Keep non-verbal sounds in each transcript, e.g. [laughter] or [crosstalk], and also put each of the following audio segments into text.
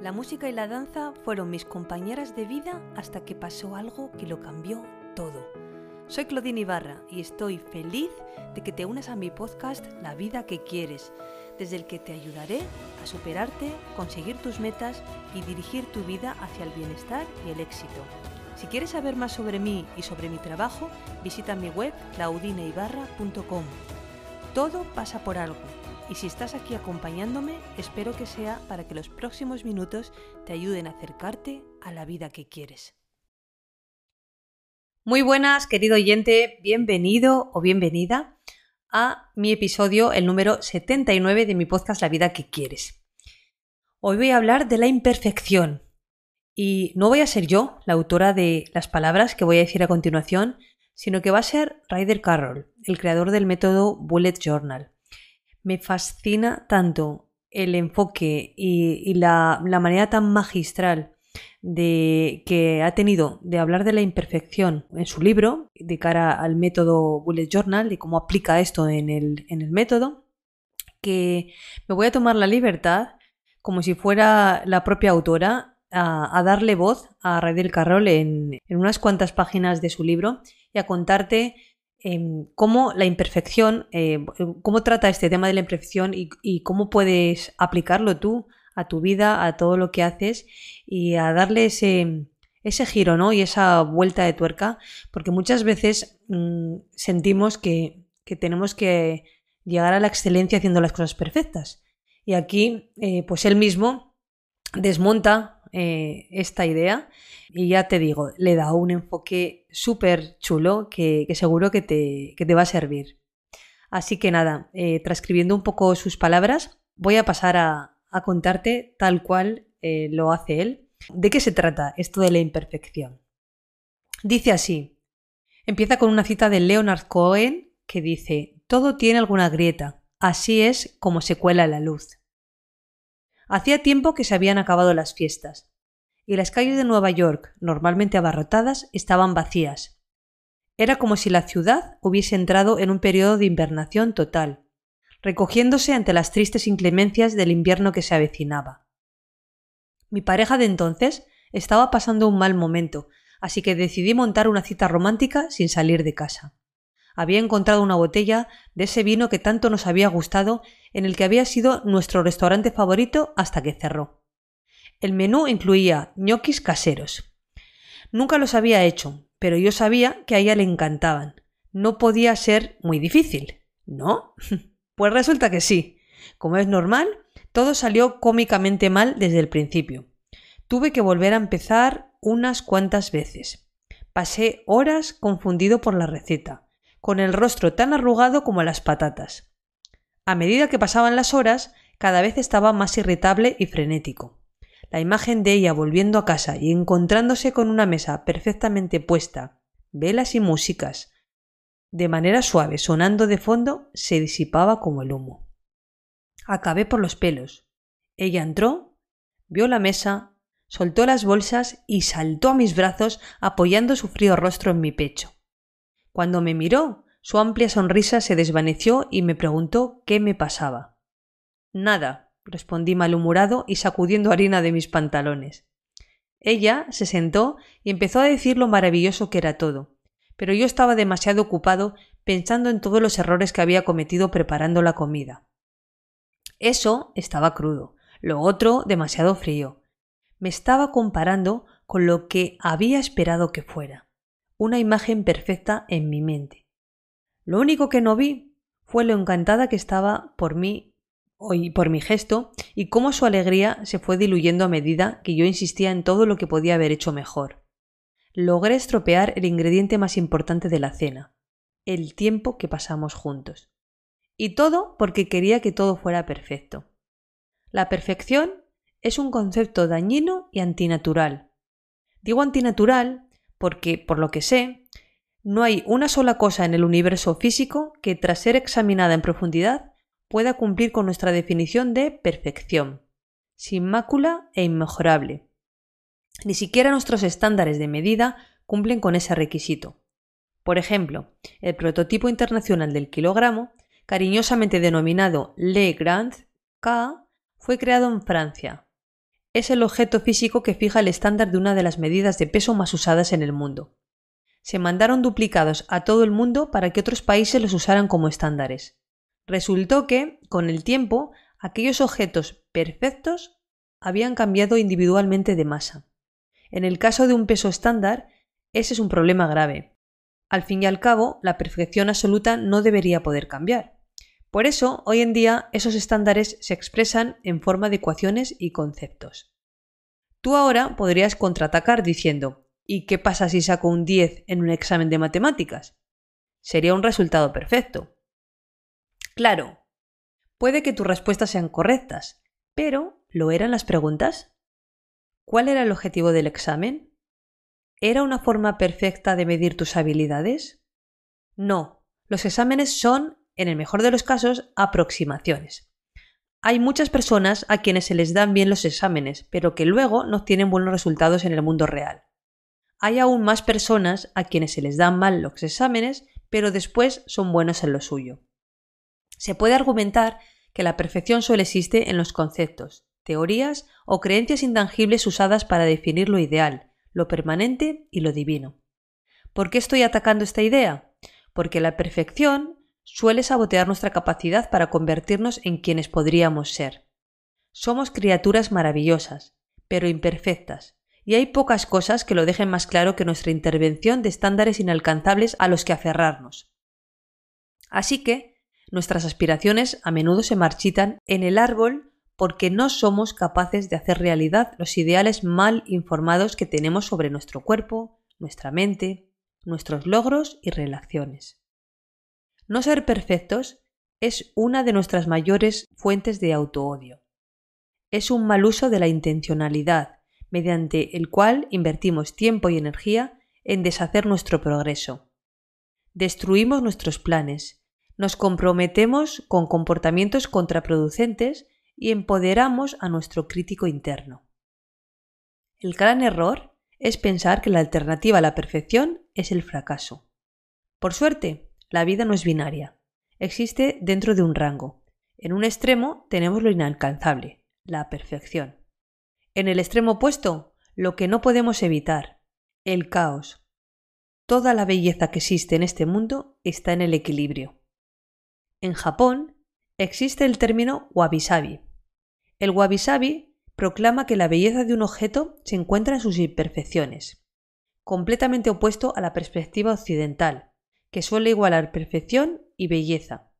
La música y la danza fueron mis compañeras de vida hasta que pasó algo que lo cambió todo. Soy Claudine Ibarra y estoy feliz de que te unas a mi podcast La vida que quieres, desde el que te ayudaré a superarte, conseguir tus metas y dirigir tu vida hacia el bienestar y el éxito. Si quieres saber más sobre mí y sobre mi trabajo, visita mi web claudineibarra.com. Todo pasa por algo y si estás aquí acompañándome, espero que sea para que los próximos minutos te ayuden a acercarte a la vida que quieres. Muy buenas, querido oyente, bienvenido o bienvenida a mi episodio, el número 79 de mi podcast La vida que quieres. Hoy voy a hablar de la imperfección. Y no voy a ser yo la autora de las palabras que voy a decir a continuación, sino que va a ser Ryder Carroll, el creador del método Bullet Journal me fascina tanto el enfoque y, la, manera tan magistral de, que ha tenido de hablar de la imperfección en su libro, de cara al método Bullet Journal, de cómo aplica esto en el, método, que me voy a tomar la libertad, como si fuera la propia autora, a, darle voz a Radel Carroll en, en unas cuantas páginas de su libro y a contarte Em, cómo la imperfección, eh, cómo trata este tema de la imperfección y, cómo puedes aplicarlo tú a tu vida, a todo lo que haces y a darle ese, ese giro ¿no? y esa vuelta de tuerca, porque muchas veces mm, sentimos que, tenemos que llegar a la excelencia haciendo las cosas perfectas. Y aquí, eh, pues él mismo desmonta eh, esta idea y ya te digo, le da un enfoque súper chulo que, seguro que te, te, va a servir. Así que nada, eh, transcribiendo un poco sus palabras, voy a pasar a, contarte tal cual eh, lo hace él. ¿De qué se trata esto de la imperfección? Dice así, empieza con una cita de Leonard Cohen que dice, todo tiene alguna grieta, así es como se cuela la luz. Hacía tiempo que se habían acabado las fiestas y las calles de Nueva York, normalmente abarrotadas, estaban vacías. Era como si la ciudad hubiese entrado en un periodo de invernación total, recogiéndose ante las tristes inclemencias del invierno que se avecinaba. Mi pareja de entonces estaba pasando un mal momento, así que decidí montar una cita romántica sin salir de casa. Había encontrado una botella de ese vino que tanto nos había gustado, en el que había sido nuestro restaurante favorito hasta que cerró. El menú incluía ñoquis caseros. Nunca los había hecho, pero yo sabía que a ella le encantaban. No podía ser muy difícil, ¿no? [laughs] Pues resulta que sí. Como es normal, todo salió cómicamente mal desde el principio. Tuve que volver a empezar unas cuantas veces. Pasé horas confundido por la receta, con el rostro tan arrugado como las patatas. A medida que pasaban las horas, cada vez estaba más irritable y frenético. La imagen de ella volviendo a casa y encontrándose con una mesa perfectamente puesta, velas y músicas, de manera suave sonando de fondo, se disipaba como el humo. Acabé por los pelos. Ella entró, vio la mesa, soltó las bolsas y saltó a mis brazos apoyando su frío rostro en mi pecho. Cuando me miró, su amplia sonrisa se desvaneció y me preguntó qué me pasaba. Nada, respondí malhumorado y sacudiendo harina de mis pantalones. Ella se sentó y empezó a decir lo maravilloso que era todo, pero yo estaba demasiado ocupado pensando en todos los errores que había cometido preparando la comida. Eso estaba crudo, lo otro demasiado frío. Me estaba comparando con lo que había esperado que fuera, una imagen perfecta en mi mente. Lo único que no vi fue lo encantada que estaba por mí y por mi gesto y cómo su alegría se fue diluyendo a medida que yo insistía en todo lo que podía haber hecho mejor. Logré estropear el ingrediente más importante de la cena, el tiempo que pasamos juntos. Y todo porque quería que todo fuera perfecto. La perfección es un concepto dañino y antinatural. Digo antinatural porque, por lo que sé, no hay una sola cosa en el universo físico que, tras ser examinada en profundidad, pueda cumplir con nuestra definición de perfección, sin mácula e inmejorable. Ni siquiera nuestros estándares de medida cumplen con ese requisito. Por ejemplo, el prototipo internacional del kilogramo, cariñosamente denominado Le Grand K, fue creado en Francia. Es el objeto físico que fija el estándar de una de las medidas de peso más usadas en el mundo. Se mandaron duplicados a todo el mundo para que otros países los usaran como estándares. Resultó que, con el tiempo, aquellos objetos perfectos habían cambiado individualmente de masa. En el caso de un peso estándar, ese es un problema grave. Al fin y al cabo, la perfección absoluta no debería poder cambiar. Por eso, hoy en día, esos estándares se expresan en forma de ecuaciones y conceptos. Tú ahora podrías contraatacar diciendo, ¿y qué pasa si saco un 10 en un examen de matemáticas? Sería un resultado perfecto. Claro, puede que tus respuestas sean correctas, pero ¿lo eran las preguntas? ¿Cuál era el objetivo del examen? ¿Era una forma perfecta de medir tus habilidades? No, los exámenes son, en el mejor de los casos, aproximaciones. Hay muchas personas a quienes se les dan bien los exámenes, pero que luego no tienen buenos resultados en el mundo real. Hay aún más personas a quienes se les dan mal los exámenes, pero después son buenos en lo suyo. Se puede argumentar que la perfección solo existe en los conceptos, teorías o creencias intangibles usadas para definir lo ideal, lo permanente y lo divino. ¿Por qué estoy atacando esta idea? Porque la perfección suele sabotear nuestra capacidad para convertirnos en quienes podríamos ser. Somos criaturas maravillosas, pero imperfectas, y hay pocas cosas que lo dejen más claro que nuestra intervención de estándares inalcanzables a los que aferrarnos. Así que, nuestras aspiraciones a menudo se marchitan en el árbol porque no somos capaces de hacer realidad los ideales mal informados que tenemos sobre nuestro cuerpo, nuestra mente, nuestros logros y relaciones. No ser perfectos es una de nuestras mayores fuentes de autoodio. Es un mal uso de la intencionalidad, mediante el cual invertimos tiempo y energía en deshacer nuestro progreso. Destruimos nuestros planes, nos comprometemos con comportamientos contraproducentes y empoderamos a nuestro crítico interno. El gran error es pensar que la alternativa a la perfección es el fracaso. Por suerte, la vida no es binaria. Existe dentro de un rango. En un extremo tenemos lo inalcanzable, la perfección. En el extremo opuesto, lo que no podemos evitar, el caos. Toda la belleza que existe en este mundo está en el equilibrio. En Japón existe el término wabi-sabi, el wabi-sabi proclama que la belleza de un objeto se encuentra en sus imperfecciones, completamente opuesto a la perspectiva occidental, que suele igualar perfección y belleza.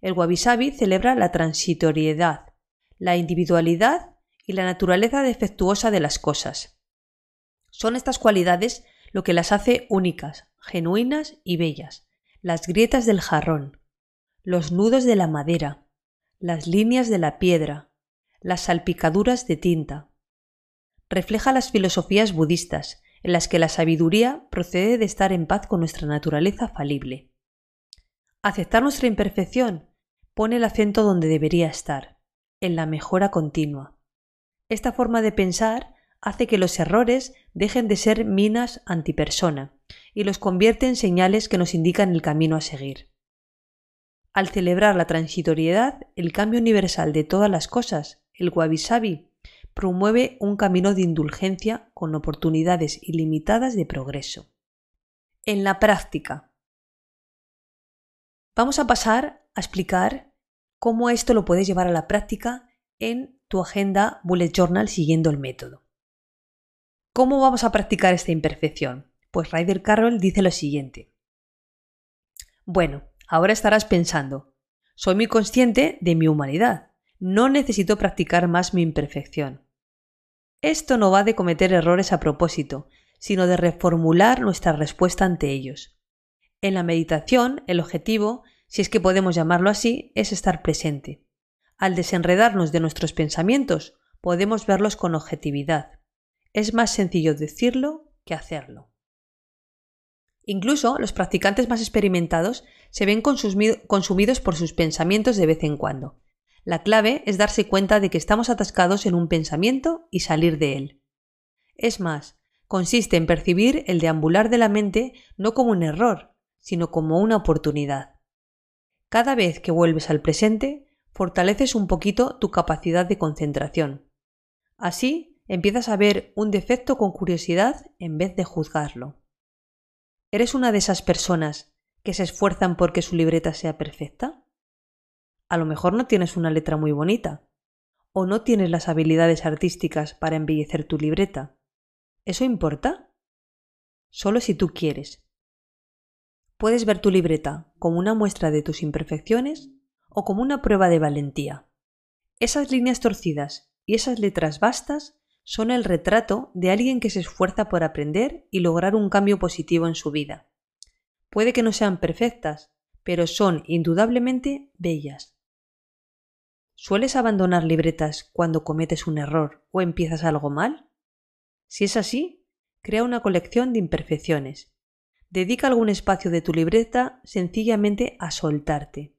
El wabi-sabi celebra la transitoriedad, la individualidad y la naturaleza defectuosa de las cosas. Son estas cualidades lo que las hace únicas, genuinas y bellas, las grietas del jarrón, los nudos de la madera, las líneas de la piedra, las salpicaduras de tinta. Refleja las filosofías budistas, en las que la sabiduría procede de estar en paz con nuestra naturaleza falible. Aceptar nuestra imperfección pone el acento donde debería estar, en la mejora continua. Esta forma de pensar hace que los errores dejen de ser minas antipersona y los convierte en señales que nos indican el camino a seguir. Al celebrar la transitoriedad, el cambio universal de todas las cosas, el wabi-sabi promueve un camino de indulgencia con oportunidades ilimitadas de progreso. En la práctica. Vamos a pasar a explicar cómo esto lo puedes llevar a la práctica en tu agenda Bullet Journal siguiendo el método. ¿Cómo vamos a practicar esta imperfección? Pues Ryder Carroll dice lo siguiente. Bueno, ahora estarás pensando, soy muy consciente de mi humanidad, no necesito practicar más mi imperfección. Esto no va de cometer errores a propósito, sino de reformular nuestra respuesta ante ellos. En la meditación, el objetivo, si es que podemos llamarlo así, es estar presente. Al desenredarnos de nuestros pensamientos, podemos verlos con objetividad. Es más sencillo decirlo que hacerlo. Incluso los practicantes más experimentados se ven consumidos por sus pensamientos de vez en cuando, la clave es darse cuenta de que estamos atascados en un pensamiento y salir de él. Es más, consiste en percibir el deambular de la mente no como un error, sino como una oportunidad. Cada vez que vuelves al presente, fortaleces un poquito tu capacidad de concentración. Así, empiezas a ver un defecto con curiosidad en vez de juzgarlo. ¿Eres una de esas personas que se esfuerzan porque su libreta sea perfecta? A lo mejor no tienes una letra muy bonita, o no tienes las habilidades artísticas para embellecer tu libreta. ¿Eso importa? Solo si tú quieres. Puedes ver tu libreta como una muestra de tus imperfecciones o como una prueba de valentía. Esas líneas torcidas y esas letras vastas son el retrato de alguien que se esfuerza por aprender y lograr un cambio positivo en su vida. Puede que no sean perfectas, pero son indudablemente bellas. ¿Sueles abandonar libretas cuando cometes un error o empiezas algo mal? Si es así, crea una colección de imperfecciones. Dedica algún espacio de tu libreta sencillamente a soltarte.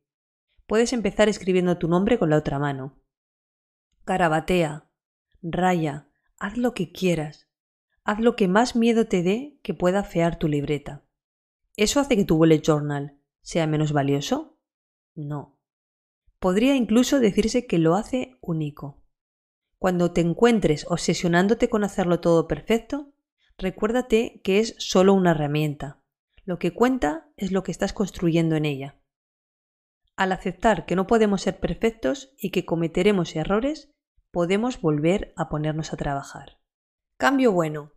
Puedes empezar escribiendo tu nombre con la otra mano. Carabatea, raya, Haz lo que quieras. Haz lo que más miedo te dé que pueda fear tu libreta. ¿Eso hace que tu bullet journal sea menos valioso? No. Podría incluso decirse que lo hace único. Cuando te encuentres obsesionándote con hacerlo todo perfecto, recuérdate que es solo una herramienta. Lo que cuenta es lo que estás construyendo en ella. Al aceptar que no podemos ser perfectos y que cometeremos errores, podemos volver a ponernos a trabajar. Cambio bueno.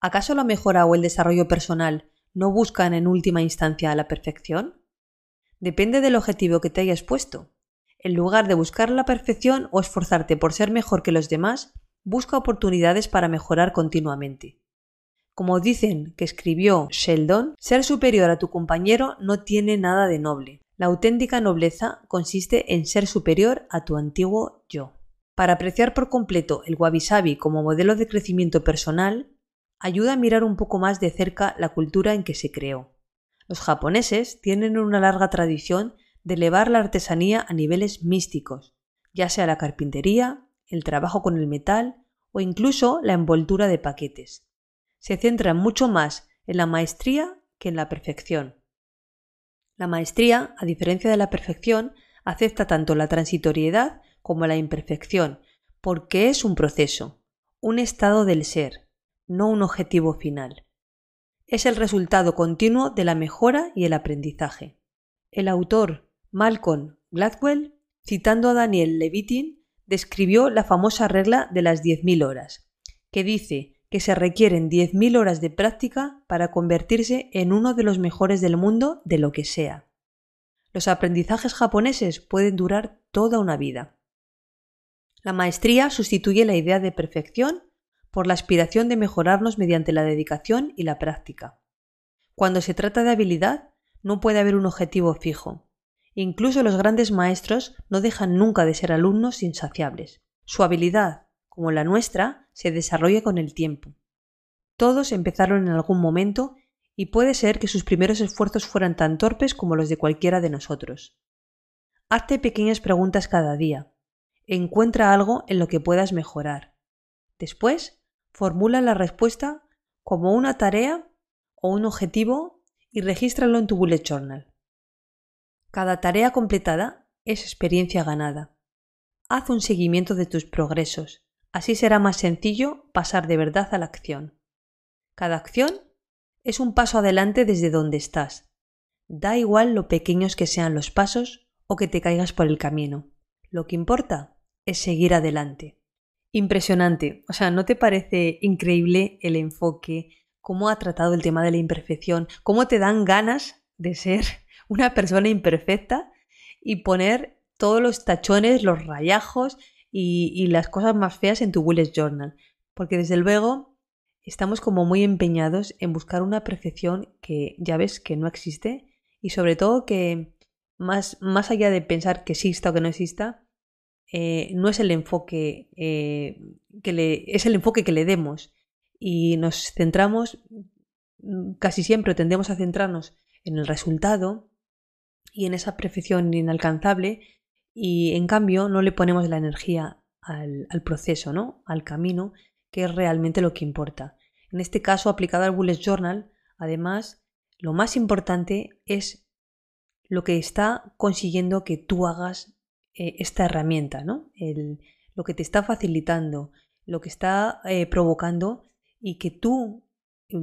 ¿Acaso la mejora o el desarrollo personal no buscan en última instancia la perfección? Depende del objetivo que te hayas puesto. En lugar de buscar la perfección o esforzarte por ser mejor que los demás, busca oportunidades para mejorar continuamente. Como dicen que escribió Sheldon, ser superior a tu compañero no tiene nada de noble. La auténtica nobleza consiste en ser superior a tu antiguo yo. Para apreciar por completo el wabi-sabi como modelo de crecimiento personal, ayuda a mirar un poco más de cerca la cultura en que se creó. Los japoneses tienen una larga tradición de elevar la artesanía a niveles místicos, ya sea la carpintería, el trabajo con el metal o incluso la envoltura de paquetes. Se centran mucho más en la maestría que en la perfección. La maestría, a diferencia de la perfección, acepta tanto la transitoriedad como la imperfección, porque es un proceso, un estado del ser, no un objetivo final. Es el resultado continuo de la mejora y el aprendizaje. El autor Malcolm Gladwell, citando a Daniel Levitin, describió la famosa regla de las 10.000 horas, que dice que se requieren 10.000 horas de práctica para convertirse en uno de los mejores del mundo de lo que sea. Los aprendizajes japoneses pueden durar toda una vida. La maestría sustituye la idea de perfección por la aspiración de mejorarnos mediante la dedicación y la práctica. Cuando se trata de habilidad, no puede haber un objetivo fijo. Incluso los grandes maestros no dejan nunca de ser alumnos insaciables. Su habilidad, como la nuestra, se desarrolla con el tiempo. Todos empezaron en algún momento y puede ser que sus primeros esfuerzos fueran tan torpes como los de cualquiera de nosotros. Hazte pequeñas preguntas cada día, encuentra algo en lo que puedas mejorar. Después, formula la respuesta como una tarea o un objetivo y regístralo en tu bullet journal. Cada tarea completada es experiencia ganada. Haz un seguimiento de tus progresos, así será más sencillo pasar de verdad a la acción. Cada acción es un paso adelante desde donde estás. Da igual lo pequeños que sean los pasos o que te caigas por el camino. Lo que importa es seguir adelante. Impresionante. O sea, ¿no te parece increíble el enfoque, cómo ha tratado el tema de la imperfección, cómo te dan ganas de ser [laughs] una persona imperfecta y poner todos los tachones, los rayajos y, las cosas más feas en tu bullet journal? Porque desde luego estamos como muy empeñados en buscar una perfección que ya ves que no existe y sobre todo que más, más allá de pensar que exista o que no exista, eh, no es el enfoque eh, que le, es el enfoque que le demos y nos centramos mm, casi siempre tendemos a centrarnos en el resultado y en esa perfección inalcanzable y en cambio no le ponemos la energía al, al proceso, ¿no? al camino, que es realmente lo que importa. En este caso, aplicado al Bullet Journal, además, lo más importante es lo que está consiguiendo que tú hagas eh, esta herramienta, ¿no? lo que te está facilitando, lo que está eh, provocando y que tú,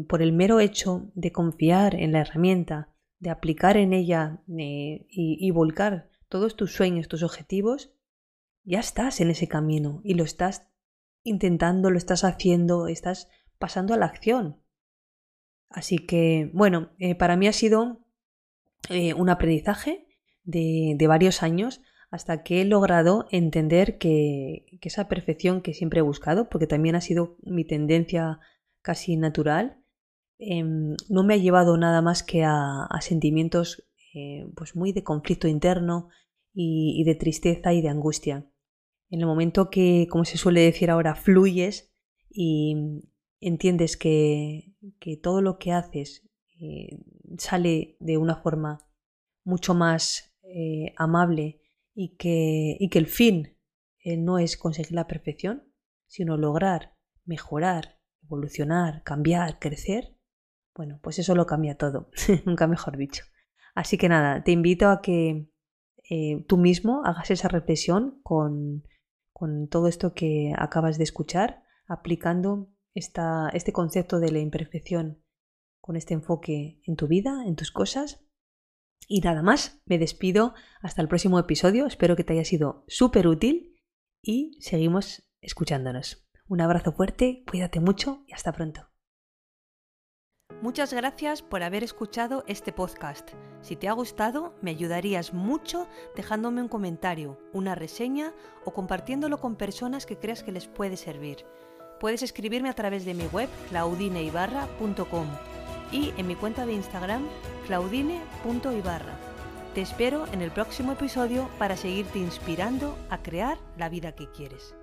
por el mero hecho de confiar en la herramienta, de aplicar en ella eh, y, volcar todos tus sueños, tus objetivos, ya estás en ese camino y lo estás intentando, lo estás haciendo, estás pasando a la acción. Así que, bueno, para mí ha sido un aprendizaje de varios años hasta que he logrado entender que, esa perfección que siempre he buscado, porque también ha sido mi tendencia casi natural, em, no me ha llevado nada más que a, sentimientos eh, pues muy de conflicto interno y, de tristeza y de angustia. En el momento que, como se suele decir ahora, fluyes y entiendes que, todo lo que haces eh, sale de una forma mucho más eh, amable y que, y que el fin eh, no es conseguir la perfección, sino lograr, mejorar, evolucionar, cambiar, crecer, bueno, pues eso lo cambia todo, [laughs] nunca mejor dicho. Así que nada, te invito a que eh, tú mismo hagas esa reflexión con, con, todo esto que acabas de escuchar, aplicando esta, este concepto de la imperfección con este enfoque en tu vida, en tus cosas y nada más, me despido hasta el próximo episodio, espero que te haya sido súper útil y seguimos escuchándonos. Un abrazo fuerte, cuídate mucho y hasta pronto. Muchas gracias por haber escuchado este podcast. Si te ha gustado, me ayudarías mucho dejándome un comentario, una reseña o compartiéndolo con personas que creas que les puede servir. Puedes escribirme a través de mi web claudineibarra.com y en mi cuenta de Instagram claudine.ibarra. Te espero en el próximo episodio para seguirte inspirando a crear la vida que quieres.